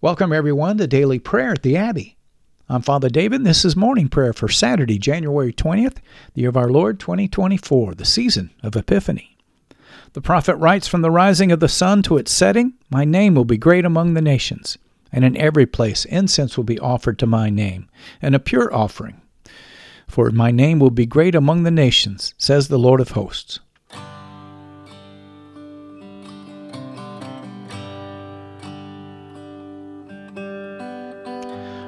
Welcome, everyone, to Daily Prayer at the Abbey. I'm Father David, and this is morning prayer for Saturday, January 20th, the year of our Lord 2024, the season of Epiphany. The prophet writes From the rising of the sun to its setting, my name will be great among the nations, and in every place incense will be offered to my name, and a pure offering. For my name will be great among the nations, says the Lord of hosts.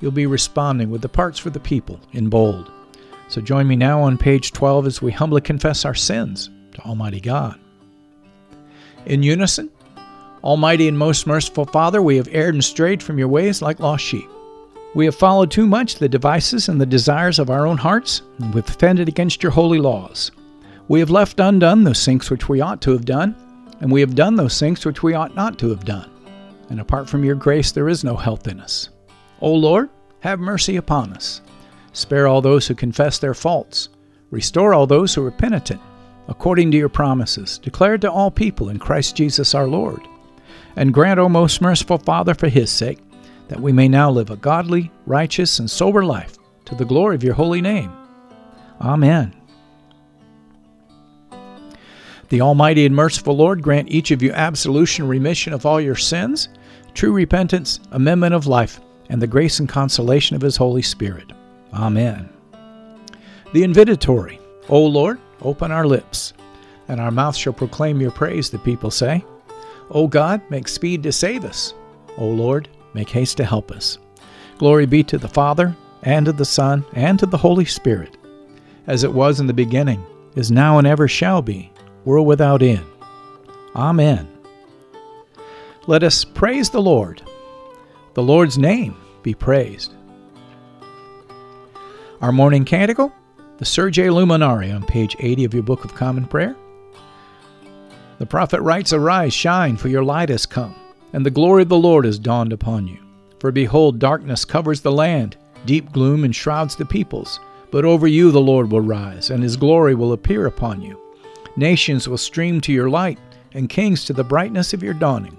you'll be responding with the parts for the people in bold. So join me now on page 12 as we humbly confess our sins to Almighty God. In unison, Almighty and most merciful Father, we have erred and strayed from your ways like lost sheep. We have followed too much the devices and the desires of our own hearts, and we've offended against your holy laws. We have left undone those things which we ought to have done, and we have done those things which we ought not to have done. And apart from your grace, there is no health in us. O Lord, have mercy upon us. Spare all those who confess their faults. Restore all those who are penitent, according to your promises, declared to all people in Christ Jesus our Lord. And grant, O most merciful Father, for his sake, that we may now live a godly, righteous, and sober life to the glory of your holy name. Amen. The Almighty and merciful Lord grant each of you absolution, remission of all your sins, true repentance, amendment of life, and the grace and consolation of His Holy Spirit. Amen. The invitatory O Lord, open our lips, and our mouth shall proclaim your praise, the people say. O God, make speed to save us. O Lord, make haste to help us. Glory be to the Father, and to the Son, and to the Holy Spirit, as it was in the beginning, is now, and ever shall be, world without end. Amen. Let us praise the Lord. The Lord's name be praised. Our morning canticle, the Surge Illuminare on page 80 of your Book of Common Prayer. The prophet writes, Arise, shine, for your light has come, and the glory of the Lord has dawned upon you. For behold, darkness covers the land, deep gloom enshrouds the peoples. But over you the Lord will rise, and his glory will appear upon you. Nations will stream to your light, and kings to the brightness of your dawning.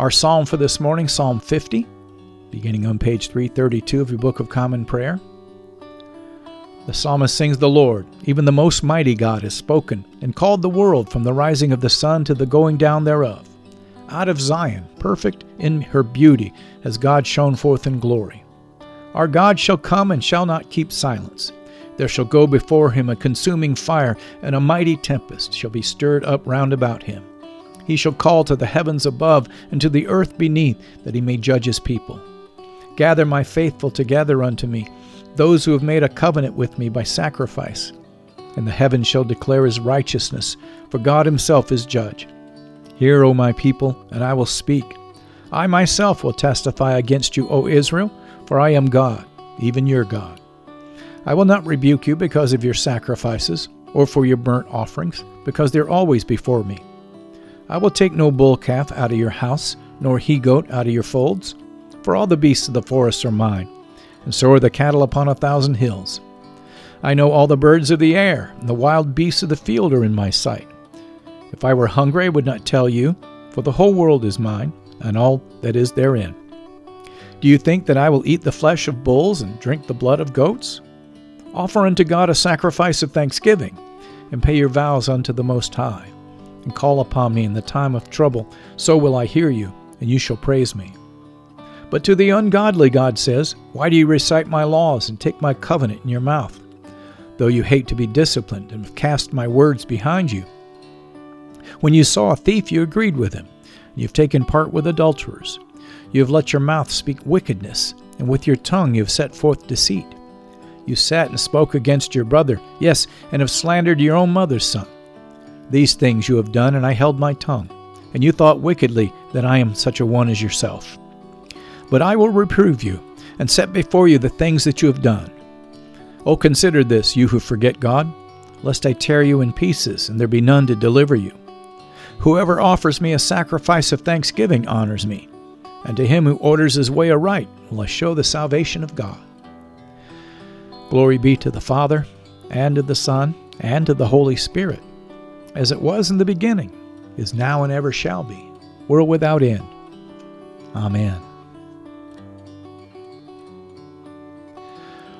Our psalm for this morning, Psalm 50, beginning on page 332 of your Book of Common Prayer. The psalmist sings, The Lord, even the most mighty God, has spoken and called the world from the rising of the sun to the going down thereof. Out of Zion, perfect in her beauty, has God shone forth in glory. Our God shall come and shall not keep silence. There shall go before him a consuming fire, and a mighty tempest shall be stirred up round about him. He shall call to the heavens above and to the earth beneath, that he may judge his people. Gather my faithful together unto me, those who have made a covenant with me by sacrifice. And the heavens shall declare his righteousness, for God himself is judge. Hear, O my people, and I will speak. I myself will testify against you, O Israel, for I am God, even your God. I will not rebuke you because of your sacrifices, or for your burnt offerings, because they're always before me. I will take no bull calf out of your house, nor he goat out of your folds. For all the beasts of the forest are mine, and so are the cattle upon a thousand hills. I know all the birds of the air, and the wild beasts of the field are in my sight. If I were hungry, I would not tell you, for the whole world is mine, and all that is therein. Do you think that I will eat the flesh of bulls and drink the blood of goats? Offer unto God a sacrifice of thanksgiving, and pay your vows unto the Most High and call upon me in the time of trouble, so will I hear you, and you shall praise me. But to the ungodly, God says, Why do you recite my laws and take my covenant in your mouth? Though you hate to be disciplined and have cast my words behind you. When you saw a thief, you agreed with him. You have taken part with adulterers. You have let your mouth speak wickedness, and with your tongue you have set forth deceit. You sat and spoke against your brother, yes, and have slandered your own mother's son. These things you have done, and I held my tongue. And you thought wickedly that I am such a one as yourself. But I will reprove you, and set before you the things that you have done. Oh, consider this, you who forget God, lest I tear you in pieces, and there be none to deliver you. Whoever offers me a sacrifice of thanksgiving honors me, and to him who orders his way aright will I show the salvation of God. Glory be to the Father, and to the Son, and to the Holy Spirit, as it was in the beginning, is now, and ever shall be, world without end. Amen.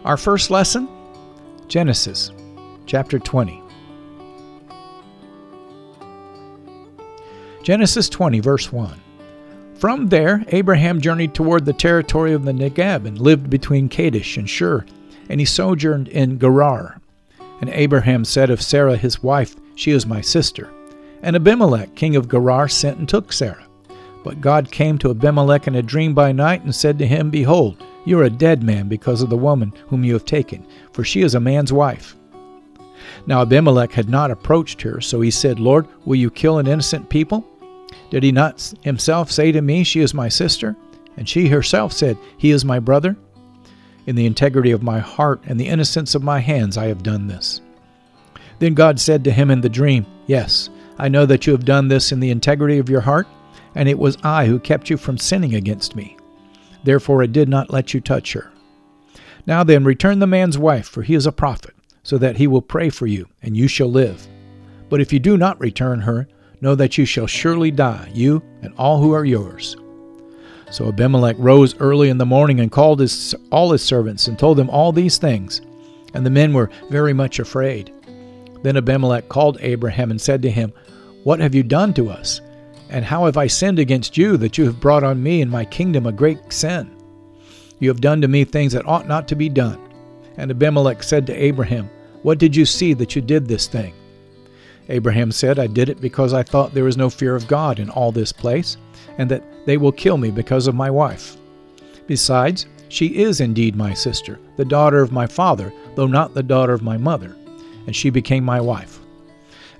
Our first lesson Genesis chapter 20. Genesis 20, verse 1. From there, Abraham journeyed toward the territory of the Negeb and lived between Kadesh and Shur, and he sojourned in Gerar. And Abraham said of Sarah his wife, She is my sister. And Abimelech, king of Gerar, sent and took Sarah. But God came to Abimelech in a dream by night and said to him, Behold, you are a dead man because of the woman whom you have taken, for she is a man's wife. Now Abimelech had not approached her, so he said, Lord, will you kill an innocent people? Did he not himself say to me, She is my sister? And she herself said, He is my brother? In the integrity of my heart and the innocence of my hands I have done this. Then God said to him in the dream, Yes, I know that you have done this in the integrity of your heart, and it was I who kept you from sinning against me. Therefore I did not let you touch her. Now then, return the man's wife, for he is a prophet, so that he will pray for you, and you shall live. But if you do not return her, know that you shall surely die, you and all who are yours. So Abimelech rose early in the morning and called his, all his servants and told them all these things. And the men were very much afraid. Then Abimelech called Abraham and said to him, What have you done to us? And how have I sinned against you that you have brought on me and my kingdom a great sin? You have done to me things that ought not to be done. And Abimelech said to Abraham, What did you see that you did this thing? Abraham said, I did it because I thought there was no fear of God in all this place, and that they will kill me because of my wife. Besides, she is indeed my sister, the daughter of my father, though not the daughter of my mother, and she became my wife.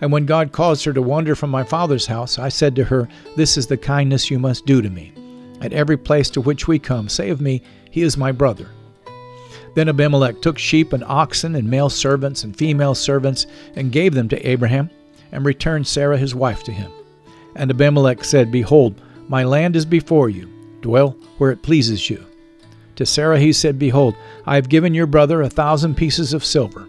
And when God caused her to wander from my father's house, I said to her, This is the kindness you must do to me. At every place to which we come, say of me, He is my brother. Then Abimelech took sheep and oxen and male servants and female servants and gave them to Abraham, and returned Sarah his wife to him. And Abimelech said, Behold, my land is before you. Dwell where it pleases you. To Sarah he said, Behold, I have given your brother a thousand pieces of silver.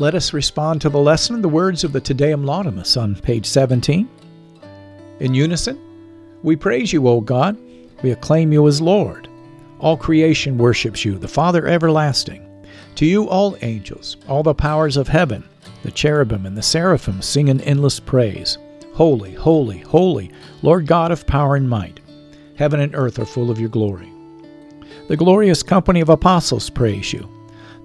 Let us respond to the lesson in the words of the Te Deum Laudamus on page 17. In unison, we praise you, O God. We acclaim you as Lord. All creation worships you, the Father everlasting. To you, all angels, all the powers of heaven, the cherubim and the seraphim sing an endless praise. Holy, holy, holy, Lord God of power and might. Heaven and earth are full of your glory. The glorious company of apostles praise you.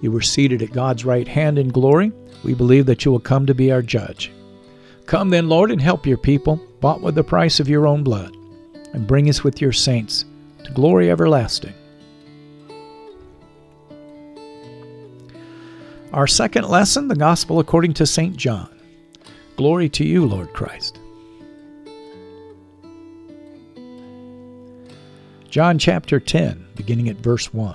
You were seated at God's right hand in glory. We believe that you will come to be our judge. Come then, Lord, and help your people, bought with the price of your own blood, and bring us with your saints to glory everlasting. Our second lesson, the Gospel according to St. John. Glory to you, Lord Christ. John chapter 10, beginning at verse 1.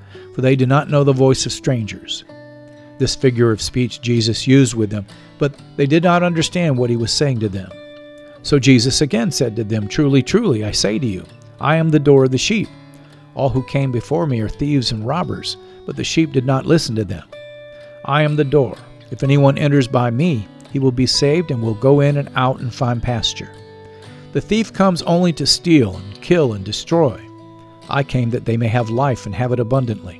for they do not know the voice of strangers. This figure of speech Jesus used with them, but they did not understand what he was saying to them. So Jesus again said to them, Truly, truly, I say to you, I am the door of the sheep. All who came before me are thieves and robbers, but the sheep did not listen to them. I am the door. If anyone enters by me, he will be saved and will go in and out and find pasture. The thief comes only to steal and kill and destroy. I came that they may have life and have it abundantly.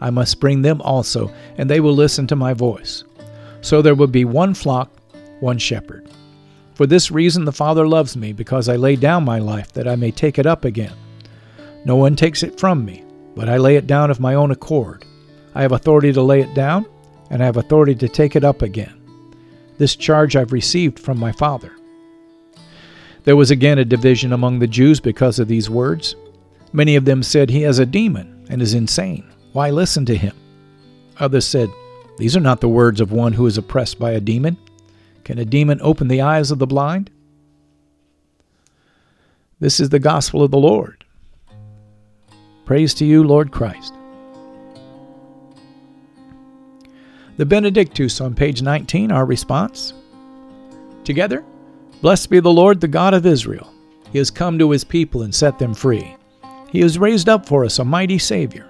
I must bring them also, and they will listen to my voice. So there will be one flock, one shepherd. For this reason the Father loves me, because I lay down my life that I may take it up again. No one takes it from me, but I lay it down of my own accord. I have authority to lay it down, and I have authority to take it up again. This charge I've received from my Father. There was again a division among the Jews because of these words. Many of them said, He has a demon and is insane. Why listen to him? Others said, These are not the words of one who is oppressed by a demon. Can a demon open the eyes of the blind? This is the gospel of the Lord. Praise to you, Lord Christ. The Benedictus on page 19, our response. Together, blessed be the Lord, the God of Israel. He has come to his people and set them free. He has raised up for us a mighty Savior,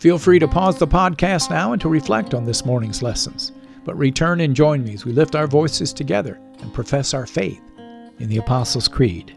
Feel free to pause the podcast now and to reflect on this morning's lessons, but return and join me as we lift our voices together and profess our faith in the Apostles' Creed.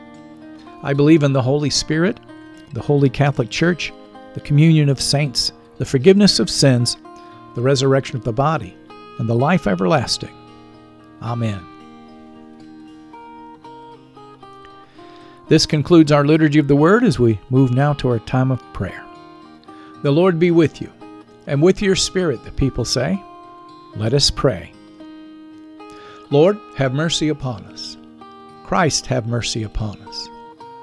I believe in the Holy Spirit, the Holy Catholic Church, the communion of saints, the forgiveness of sins, the resurrection of the body, and the life everlasting. Amen. This concludes our liturgy of the Word as we move now to our time of prayer. The Lord be with you, and with your spirit, the people say. Let us pray. Lord, have mercy upon us. Christ, have mercy upon us.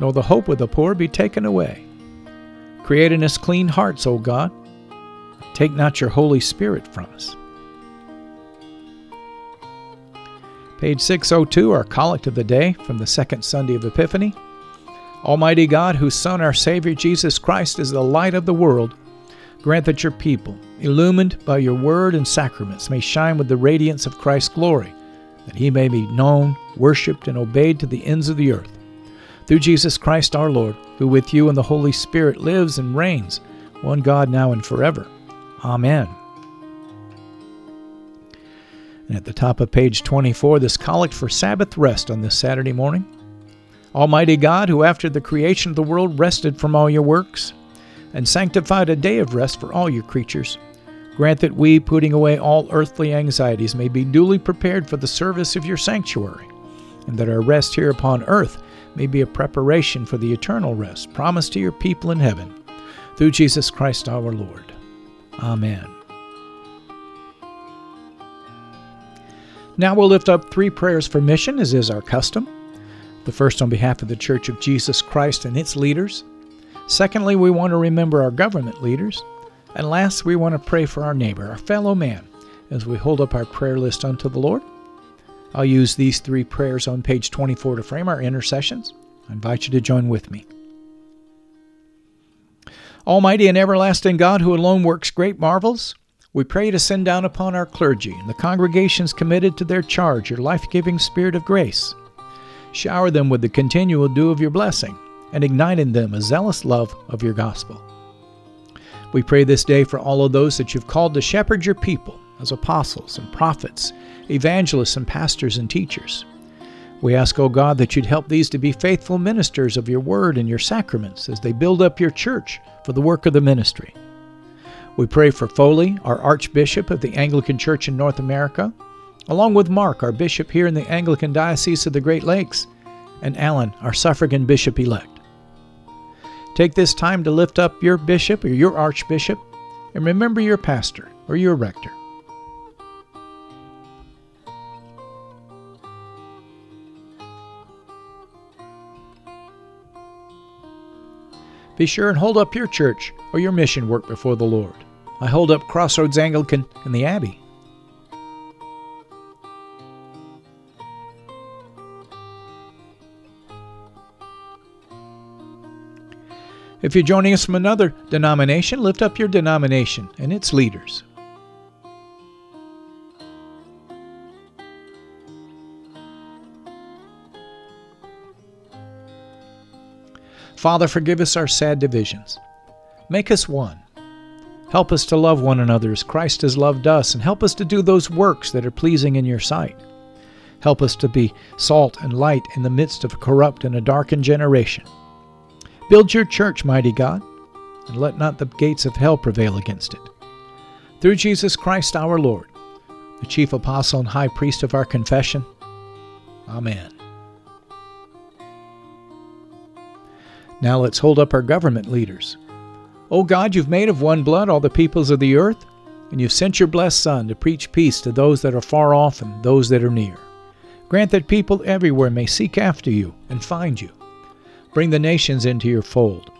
nor the hope of the poor be taken away. Create in us clean hearts, O God. Take not your Holy Spirit from us. Page 602, our collect of the day from the second Sunday of Epiphany. Almighty God, whose Son, our Savior Jesus Christ, is the light of the world, grant that your people, illumined by your word and sacraments, may shine with the radiance of Christ's glory, that he may be known, worshiped, and obeyed to the ends of the earth. Through Jesus Christ our Lord, who with you and the Holy Spirit lives and reigns, one God now and forever. Amen. And at the top of page 24, this collect for Sabbath rest on this Saturday morning. Almighty God, who after the creation of the world rested from all your works, and sanctified a day of rest for all your creatures, grant that we, putting away all earthly anxieties, may be duly prepared for the service of your sanctuary, and that our rest here upon earth may be a preparation for the eternal rest promised to your people in heaven. Through Jesus Christ our Lord. Amen. Now we'll lift up three prayers for mission, as is our custom. The first on behalf of the Church of Jesus Christ and its leaders. Secondly, we want to remember our government leaders. And last, we want to pray for our neighbor, our fellow man, as we hold up our prayer list unto the Lord. I'll use these three prayers on page 24 to frame our intercessions. I invite you to join with me. Almighty and everlasting God, who alone works great marvels, we pray to send down upon our clergy and the congregations committed to their charge your life giving spirit of grace. Shower them with the continual dew of your blessing and ignite in them a zealous love of your gospel. We pray this day for all of those that you've called to shepherd your people as apostles and prophets, evangelists and pastors and teachers. We ask, O God, that you'd help these to be faithful ministers of your word and your sacraments as they build up your church for the work of the ministry. We pray for Foley, our Archbishop of the Anglican Church in North America, along with Mark, our Bishop here in the Anglican Diocese of the Great Lakes, and Alan, our suffragan Bishop elect. Take this time to lift up your bishop or your archbishop and remember your pastor or your rector. Be sure and hold up your church or your mission work before the Lord. I hold up Crossroads Anglican in the Abbey. If you're joining us from another denomination, lift up your denomination and its leaders. Father, forgive us our sad divisions. Make us one. Help us to love one another as Christ has loved us, and help us to do those works that are pleasing in your sight. Help us to be salt and light in the midst of a corrupt and a darkened generation. Build your church, mighty God, and let not the gates of hell prevail against it. Through Jesus Christ our Lord, the chief apostle and high priest of our confession. Amen. Now let's hold up our government leaders. O God, you've made of one blood all the peoples of the earth, and you've sent your blessed Son to preach peace to those that are far off and those that are near. Grant that people everywhere may seek after you and find you Bring the nations into your fold.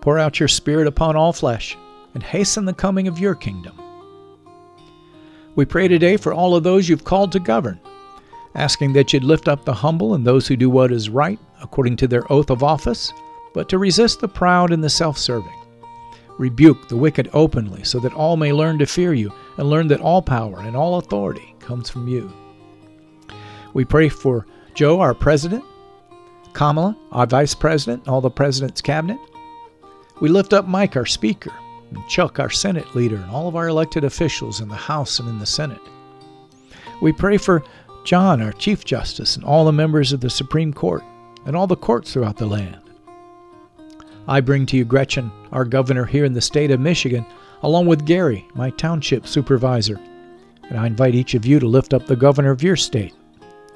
Pour out your Spirit upon all flesh, and hasten the coming of your kingdom. We pray today for all of those you've called to govern, asking that you'd lift up the humble and those who do what is right according to their oath of office, but to resist the proud and the self serving. Rebuke the wicked openly, so that all may learn to fear you and learn that all power and all authority comes from you. We pray for Joe, our president, Kamala, our vice president, all the president's cabinet. We lift up Mike, our speaker, and Chuck, our Senate leader, and all of our elected officials in the House and in the Senate. We pray for John, our Chief Justice, and all the members of the Supreme Court, and all the courts throughout the land. I bring to you Gretchen, our governor here in the state of Michigan, along with Gary, my township supervisor. And I invite each of you to lift up the governor of your state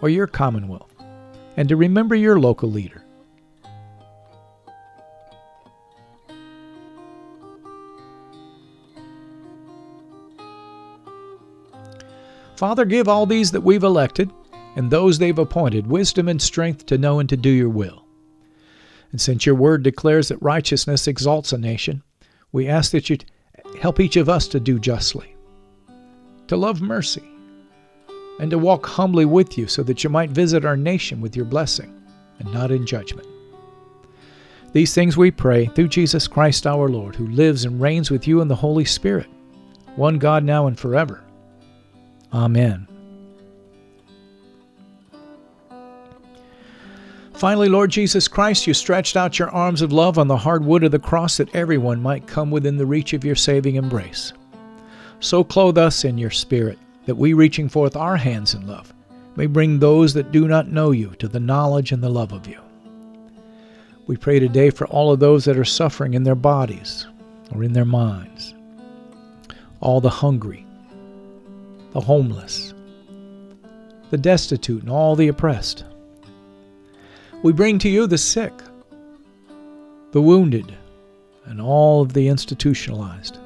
or your commonwealth and to remember your local leader. Father, give all these that we've elected and those they've appointed wisdom and strength to know and to do your will. And since your word declares that righteousness exalts a nation, we ask that you help each of us to do justly, to love mercy, and to walk humbly with you so that you might visit our nation with your blessing and not in judgment. These things we pray through Jesus Christ our Lord, who lives and reigns with you in the Holy Spirit, one God now and forever. Amen. Finally, Lord Jesus Christ, you stretched out your arms of love on the hard wood of the cross that everyone might come within the reach of your saving embrace. So clothe us in your Spirit, that we, reaching forth our hands in love, may bring those that do not know you to the knowledge and the love of you. We pray today for all of those that are suffering in their bodies or in their minds, all the hungry, the homeless, the destitute, and all the oppressed. We bring to you the sick, the wounded, and all of the institutionalized.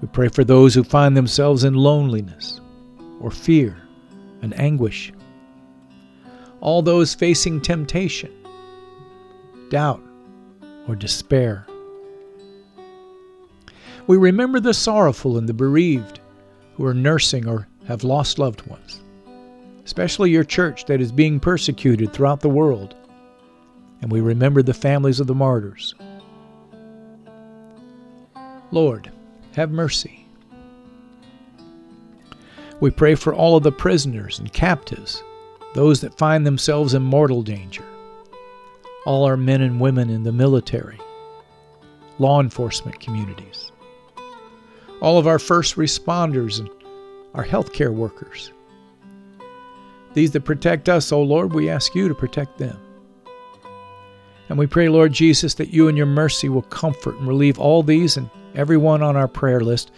We pray for those who find themselves in loneliness or fear and anguish. All those facing temptation, doubt, or despair. We remember the sorrowful and the bereaved who are nursing or have lost loved ones especially your church that is being persecuted throughout the world. And we remember the families of the martyrs. Lord, have mercy. We pray for all of the prisoners and captives, those that find themselves in mortal danger, all our men and women in the military, law enforcement communities, all of our first responders and our healthcare workers, these that protect us, O Lord, we ask you to protect them. And we pray, Lord Jesus, that you in your mercy will comfort and relieve all these and everyone on our prayer list,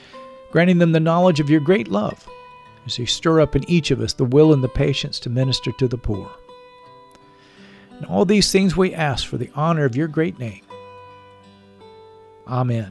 granting them the knowledge of your great love as you stir up in each of us the will and the patience to minister to the poor. And all these things we ask for the honor of your great name. Amen.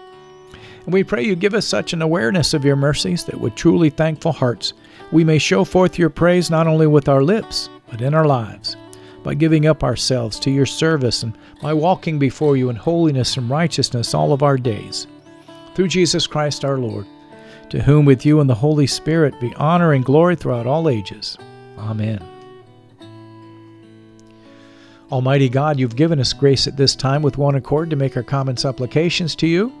And we pray you give us such an awareness of your mercies that with truly thankful hearts we may show forth your praise not only with our lips, but in our lives, by giving up ourselves to your service and by walking before you in holiness and righteousness all of our days. Through Jesus Christ our Lord, to whom with you and the Holy Spirit be honor and glory throughout all ages. Amen. Almighty God, you've given us grace at this time with one accord to make our common supplications to you.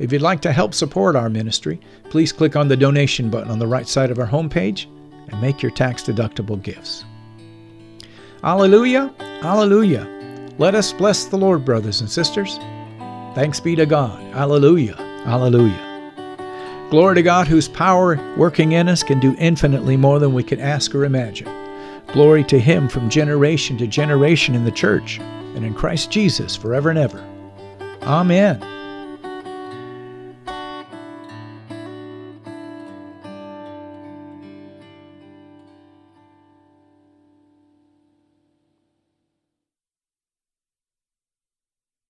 If you'd like to help support our ministry, please click on the donation button on the right side of our homepage and make your tax deductible gifts. Alleluia! Alleluia! Let us bless the Lord, brothers and sisters. Thanks be to God. Alleluia! Alleluia! Glory to God, whose power working in us can do infinitely more than we can ask or imagine. Glory to Him from generation to generation in the church and in Christ Jesus forever and ever. Amen.